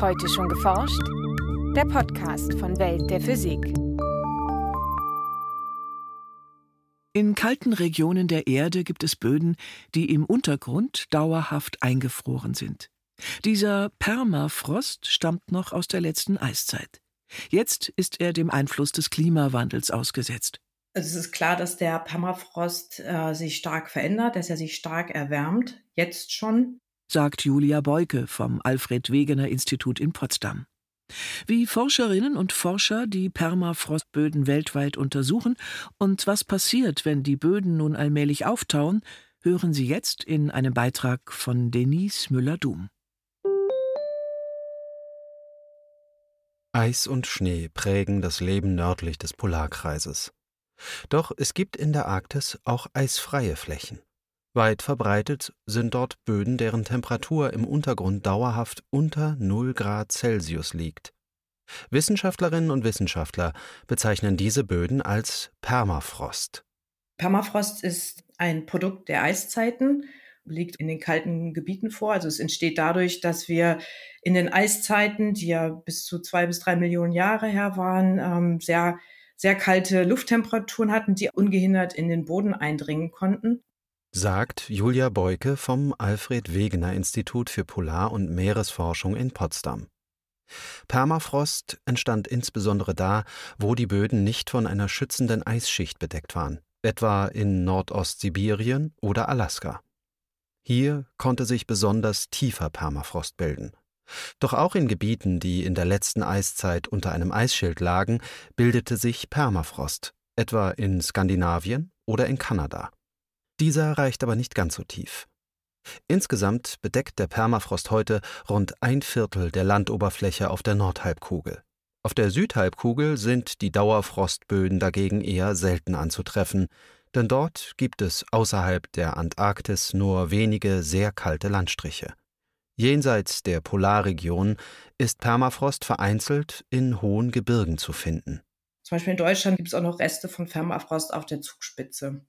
Heute schon geforscht? Der Podcast von Welt der Physik. In kalten Regionen der Erde gibt es Böden, die im Untergrund dauerhaft eingefroren sind. Dieser Permafrost stammt noch aus der letzten Eiszeit. Jetzt ist er dem Einfluss des Klimawandels ausgesetzt. Also es ist klar, dass der Permafrost äh, sich stark verändert, dass er sich stark erwärmt, jetzt schon sagt Julia Beuke vom Alfred Wegener Institut in Potsdam. Wie Forscherinnen und Forscher die Permafrostböden weltweit untersuchen und was passiert, wenn die Böden nun allmählich auftauen, hören Sie jetzt in einem Beitrag von Denise Müller-Dum. Eis und Schnee prägen das Leben nördlich des Polarkreises. Doch es gibt in der Arktis auch eisfreie Flächen. Weit verbreitet sind dort Böden, deren Temperatur im Untergrund dauerhaft unter 0 Grad Celsius liegt. Wissenschaftlerinnen und Wissenschaftler bezeichnen diese Böden als Permafrost. Permafrost ist ein Produkt der Eiszeiten, liegt in den kalten Gebieten vor. Also es entsteht dadurch, dass wir in den Eiszeiten, die ja bis zu zwei bis drei Millionen Jahre her waren, ähm, sehr, sehr kalte Lufttemperaturen hatten, die ungehindert in den Boden eindringen konnten sagt Julia Beuke vom Alfred Wegener Institut für Polar- und Meeresforschung in Potsdam. Permafrost entstand insbesondere da, wo die Böden nicht von einer schützenden Eisschicht bedeckt waren, etwa in Nordostsibirien oder Alaska. Hier konnte sich besonders tiefer Permafrost bilden. Doch auch in Gebieten, die in der letzten Eiszeit unter einem Eisschild lagen, bildete sich Permafrost, etwa in Skandinavien oder in Kanada. Dieser reicht aber nicht ganz so tief. Insgesamt bedeckt der Permafrost heute rund ein Viertel der Landoberfläche auf der Nordhalbkugel. Auf der Südhalbkugel sind die Dauerfrostböden dagegen eher selten anzutreffen, denn dort gibt es außerhalb der Antarktis nur wenige sehr kalte Landstriche. Jenseits der Polarregion ist Permafrost vereinzelt in hohen Gebirgen zu finden. Zum Beispiel in Deutschland gibt es auch noch Reste von Permafrost auf der Zugspitze.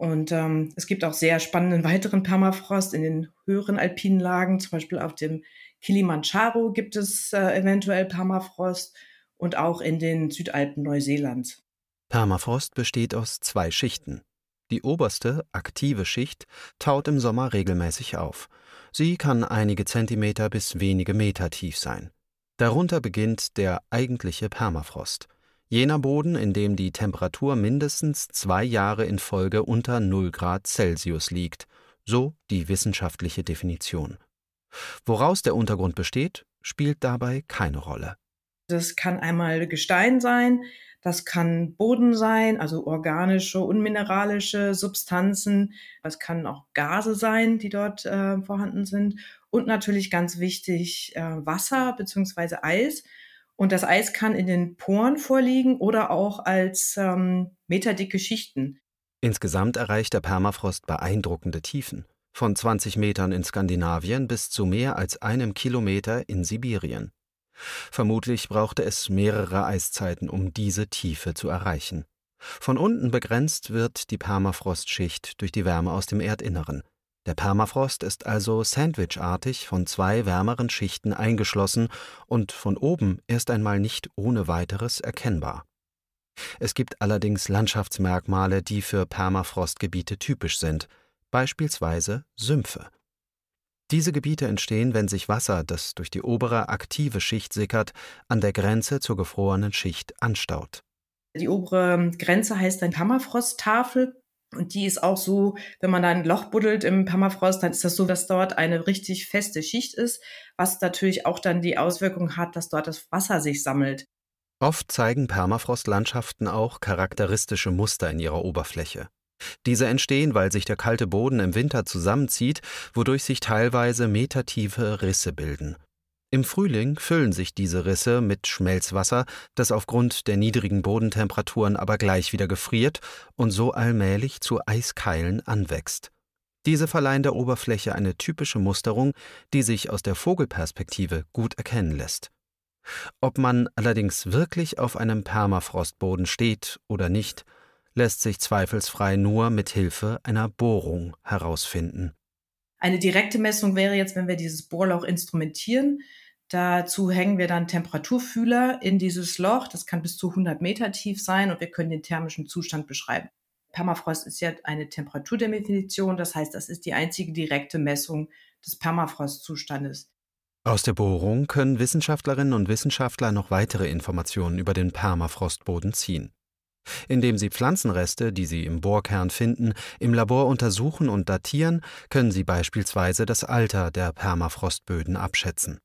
Und ähm, es gibt auch sehr spannenden weiteren Permafrost in den höheren alpinen Lagen, zum Beispiel auf dem Kilimanjaro gibt es äh, eventuell Permafrost und auch in den Südalpen Neuseelands. Permafrost besteht aus zwei Schichten. Die oberste, aktive Schicht taut im Sommer regelmäßig auf. Sie kann einige Zentimeter bis wenige Meter tief sein. Darunter beginnt der eigentliche Permafrost – Jener Boden, in dem die Temperatur mindestens zwei Jahre in Folge unter 0 Grad Celsius liegt, so die wissenschaftliche Definition. Woraus der Untergrund besteht, spielt dabei keine Rolle. Das kann einmal Gestein sein, das kann Boden sein, also organische, unmineralische Substanzen. Das kann auch Gase sein, die dort äh, vorhanden sind. Und natürlich ganz wichtig äh, Wasser bzw. Eis. Und das Eis kann in den Poren vorliegen oder auch als ähm, meterdicke Schichten. Insgesamt erreicht der Permafrost beeindruckende Tiefen. Von 20 Metern in Skandinavien bis zu mehr als einem Kilometer in Sibirien. Vermutlich brauchte es mehrere Eiszeiten, um diese Tiefe zu erreichen. Von unten begrenzt wird die Permafrostschicht durch die Wärme aus dem Erdinneren. Der Permafrost ist also sandwichartig von zwei wärmeren Schichten eingeschlossen und von oben erst einmal nicht ohne weiteres erkennbar. Es gibt allerdings Landschaftsmerkmale, die für Permafrostgebiete typisch sind, beispielsweise Sümpfe. Diese Gebiete entstehen, wenn sich Wasser, das durch die obere aktive Schicht sickert, an der Grenze zur gefrorenen Schicht anstaut. Die obere Grenze heißt ein Permafrosttafel und die ist auch so, wenn man da ein Loch buddelt im Permafrost, dann ist das so, dass dort eine richtig feste Schicht ist, was natürlich auch dann die Auswirkung hat, dass dort das Wasser sich sammelt. Oft zeigen Permafrostlandschaften auch charakteristische Muster in ihrer Oberfläche. Diese entstehen, weil sich der kalte Boden im Winter zusammenzieht, wodurch sich teilweise metertiefe Risse bilden. Im Frühling füllen sich diese Risse mit Schmelzwasser, das aufgrund der niedrigen Bodentemperaturen aber gleich wieder gefriert und so allmählich zu Eiskeilen anwächst. Diese verleihen der Oberfläche eine typische Musterung, die sich aus der Vogelperspektive gut erkennen lässt. Ob man allerdings wirklich auf einem Permafrostboden steht oder nicht, lässt sich zweifelsfrei nur mit Hilfe einer Bohrung herausfinden. Eine direkte Messung wäre jetzt, wenn wir dieses Bohrloch instrumentieren, Dazu hängen wir dann Temperaturfühler in dieses Loch. Das kann bis zu 100 Meter tief sein und wir können den thermischen Zustand beschreiben. Permafrost ist ja eine Temperaturdefinition. Das heißt, das ist die einzige direkte Messung des Permafrostzustandes. Aus der Bohrung können Wissenschaftlerinnen und Wissenschaftler noch weitere Informationen über den Permafrostboden ziehen. Indem sie Pflanzenreste, die sie im Bohrkern finden, im Labor untersuchen und datieren, können sie beispielsweise das Alter der Permafrostböden abschätzen.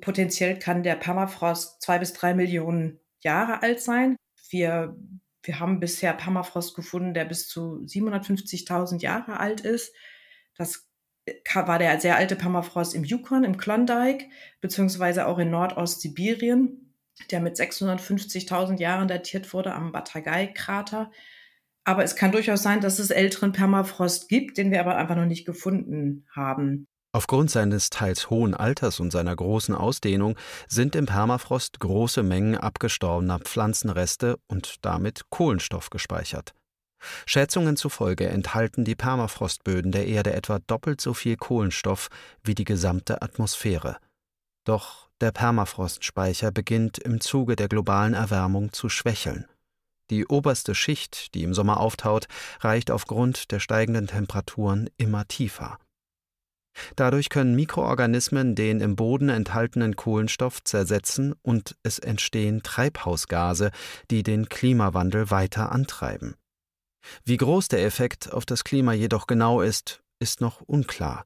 Potenziell kann der Permafrost zwei bis drei Millionen Jahre alt sein. Wir, wir haben bisher Permafrost gefunden, der bis zu 750.000 Jahre alt ist. Das war der sehr alte Permafrost im Yukon, im Klondike, beziehungsweise auch in Nordostsibirien, der mit 650.000 Jahren datiert wurde am Batagai-Krater. Aber es kann durchaus sein, dass es älteren Permafrost gibt, den wir aber einfach noch nicht gefunden haben. Aufgrund seines teils hohen Alters und seiner großen Ausdehnung sind im Permafrost große Mengen abgestorbener Pflanzenreste und damit Kohlenstoff gespeichert. Schätzungen zufolge enthalten die Permafrostböden der Erde etwa doppelt so viel Kohlenstoff wie die gesamte Atmosphäre. Doch der Permafrostspeicher beginnt im Zuge der globalen Erwärmung zu schwächeln. Die oberste Schicht, die im Sommer auftaut, reicht aufgrund der steigenden Temperaturen immer tiefer. Dadurch können Mikroorganismen den im Boden enthaltenen Kohlenstoff zersetzen und es entstehen Treibhausgase, die den Klimawandel weiter antreiben. Wie groß der Effekt auf das Klima jedoch genau ist, ist noch unklar.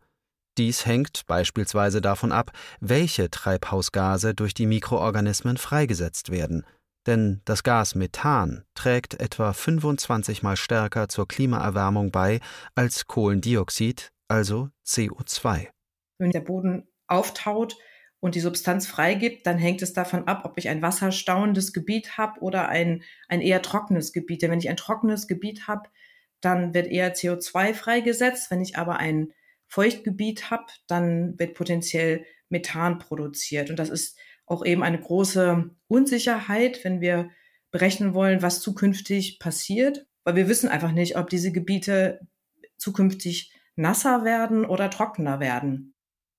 Dies hängt beispielsweise davon ab, welche Treibhausgase durch die Mikroorganismen freigesetzt werden, denn das Gas Methan trägt etwa 25 mal stärker zur Klimaerwärmung bei als Kohlendioxid, also CO2. Wenn der Boden auftaut und die Substanz freigibt, dann hängt es davon ab, ob ich ein wasserstauendes Gebiet habe oder ein, ein eher trockenes Gebiet. Denn wenn ich ein trockenes Gebiet habe, dann wird eher CO2 freigesetzt. Wenn ich aber ein Feuchtgebiet habe, dann wird potenziell Methan produziert. Und das ist auch eben eine große Unsicherheit, wenn wir berechnen wollen, was zukünftig passiert, weil wir wissen einfach nicht, ob diese Gebiete zukünftig nasser werden oder trockener werden.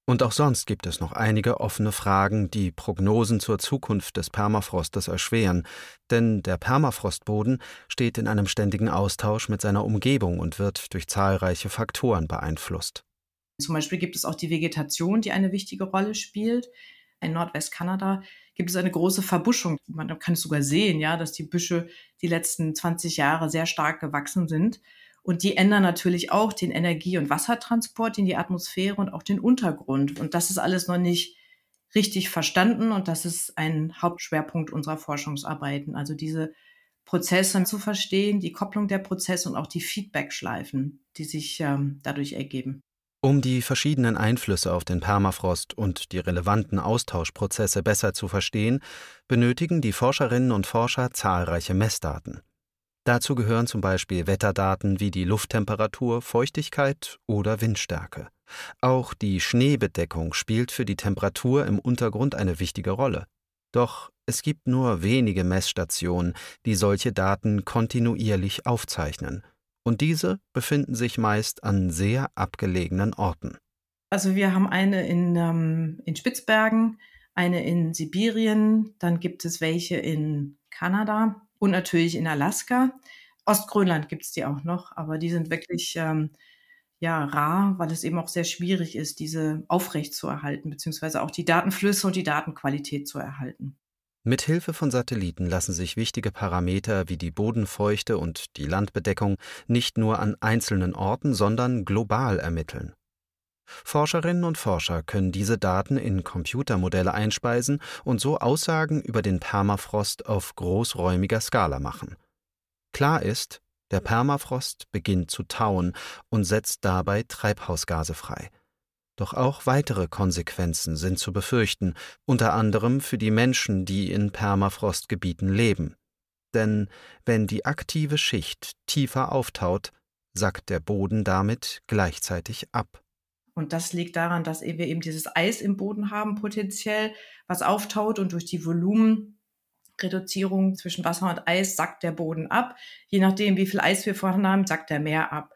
Und auch sonst gibt es noch einige offene Fragen, die Prognosen zur Zukunft des Permafrostes erschweren, denn der Permafrostboden steht in einem ständigen Austausch mit seiner Umgebung und wird durch zahlreiche Faktoren beeinflusst. Zum Beispiel gibt es auch die Vegetation, die eine wichtige Rolle spielt. In Nordwestkanada gibt es eine große Verbuschung. Man kann es sogar sehen, ja, dass die Büsche die letzten 20 Jahre sehr stark gewachsen sind. Und die ändern natürlich auch den Energie- und Wassertransport in die Atmosphäre und auch den Untergrund. Und das ist alles noch nicht richtig verstanden und das ist ein Hauptschwerpunkt unserer Forschungsarbeiten. Also diese Prozesse zu verstehen, die Kopplung der Prozesse und auch die Feedbackschleifen, die sich ähm, dadurch ergeben. Um die verschiedenen Einflüsse auf den Permafrost und die relevanten Austauschprozesse besser zu verstehen, benötigen die Forscherinnen und Forscher zahlreiche Messdaten. Dazu gehören zum Beispiel Wetterdaten wie die Lufttemperatur, Feuchtigkeit oder Windstärke. Auch die Schneebedeckung spielt für die Temperatur im Untergrund eine wichtige Rolle. Doch es gibt nur wenige Messstationen, die solche Daten kontinuierlich aufzeichnen, und diese befinden sich meist an sehr abgelegenen Orten. Also wir haben eine in, ähm, in Spitzbergen, eine in Sibirien, dann gibt es welche in Kanada und natürlich in Alaska. Ostgrönland gibt es die auch noch, aber die sind wirklich ähm, ja rar, weil es eben auch sehr schwierig ist, diese aufrecht zu erhalten, beziehungsweise auch die Datenflüsse und die Datenqualität zu erhalten. Mit Hilfe von Satelliten lassen sich wichtige Parameter wie die Bodenfeuchte und die Landbedeckung nicht nur an einzelnen Orten, sondern global ermitteln. Forscherinnen und Forscher können diese Daten in Computermodelle einspeisen und so Aussagen über den Permafrost auf großräumiger Skala machen. Klar ist, der Permafrost beginnt zu tauen und setzt dabei Treibhausgase frei. Doch auch weitere Konsequenzen sind zu befürchten, unter anderem für die Menschen, die in Permafrostgebieten leben. Denn wenn die aktive Schicht tiefer auftaut, sackt der Boden damit gleichzeitig ab. Und das liegt daran, dass wir eben dieses Eis im Boden haben, potenziell, was auftaut und durch die Volumenreduzierung zwischen Wasser und Eis sackt der Boden ab. Je nachdem, wie viel Eis wir vorhanden haben, sackt er mehr ab.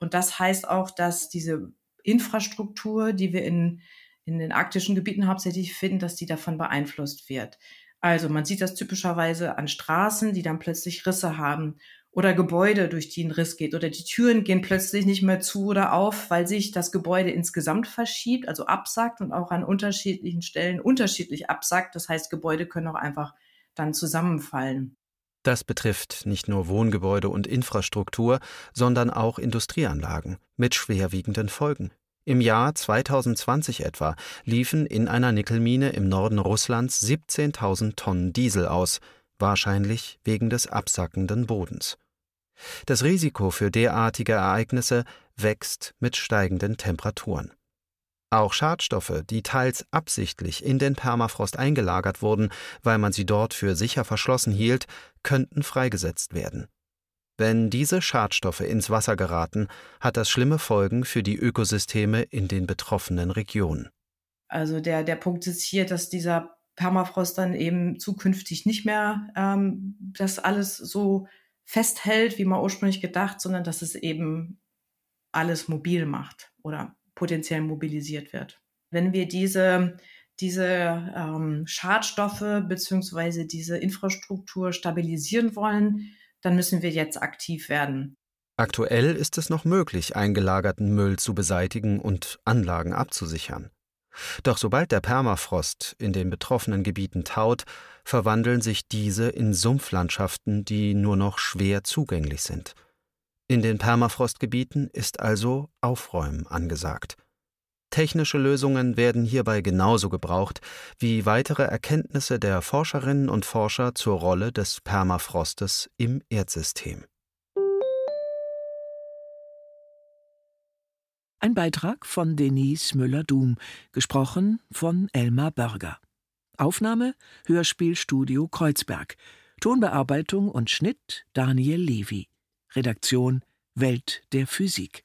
Und das heißt auch, dass diese Infrastruktur, die wir in, in den arktischen Gebieten hauptsächlich finden, dass die davon beeinflusst wird. Also man sieht das typischerweise an Straßen, die dann plötzlich Risse haben oder Gebäude, durch die ein Riss geht oder die Türen gehen plötzlich nicht mehr zu oder auf, weil sich das Gebäude insgesamt verschiebt, also absackt und auch an unterschiedlichen Stellen unterschiedlich absackt. Das heißt, Gebäude können auch einfach dann zusammenfallen. Das betrifft nicht nur Wohngebäude und Infrastruktur, sondern auch Industrieanlagen mit schwerwiegenden Folgen. Im Jahr 2020 etwa liefen in einer Nickelmine im Norden Russlands 17.000 Tonnen Diesel aus, wahrscheinlich wegen des absackenden Bodens. Das Risiko für derartige Ereignisse wächst mit steigenden Temperaturen. Auch Schadstoffe, die teils absichtlich in den Permafrost eingelagert wurden, weil man sie dort für sicher verschlossen hielt, könnten freigesetzt werden. Wenn diese Schadstoffe ins Wasser geraten, hat das schlimme Folgen für die Ökosysteme in den betroffenen Regionen. Also der, der Punkt ist hier, dass dieser Permafrost dann eben zukünftig nicht mehr ähm, das alles so festhält, wie man ursprünglich gedacht, sondern dass es eben alles mobil macht oder potenziell mobilisiert wird. Wenn wir diese, diese ähm, Schadstoffe beziehungsweise diese Infrastruktur stabilisieren wollen, dann müssen wir jetzt aktiv werden. Aktuell ist es noch möglich, eingelagerten Müll zu beseitigen und Anlagen abzusichern. Doch sobald der Permafrost in den betroffenen Gebieten taut, verwandeln sich diese in Sumpflandschaften, die nur noch schwer zugänglich sind. In den Permafrostgebieten ist also Aufräumen angesagt. Technische Lösungen werden hierbei genauso gebraucht wie weitere Erkenntnisse der Forscherinnen und Forscher zur Rolle des Permafrostes im Erdsystem. Ein Beitrag von Denise Müller-Dum, gesprochen von Elmar Börger. Aufnahme Hörspielstudio Kreuzberg. Tonbearbeitung und Schnitt Daniel Levy. Redaktion Welt der Physik.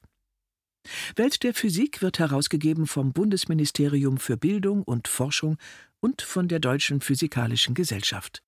Welt der Physik wird herausgegeben vom Bundesministerium für Bildung und Forschung und von der Deutschen Physikalischen Gesellschaft.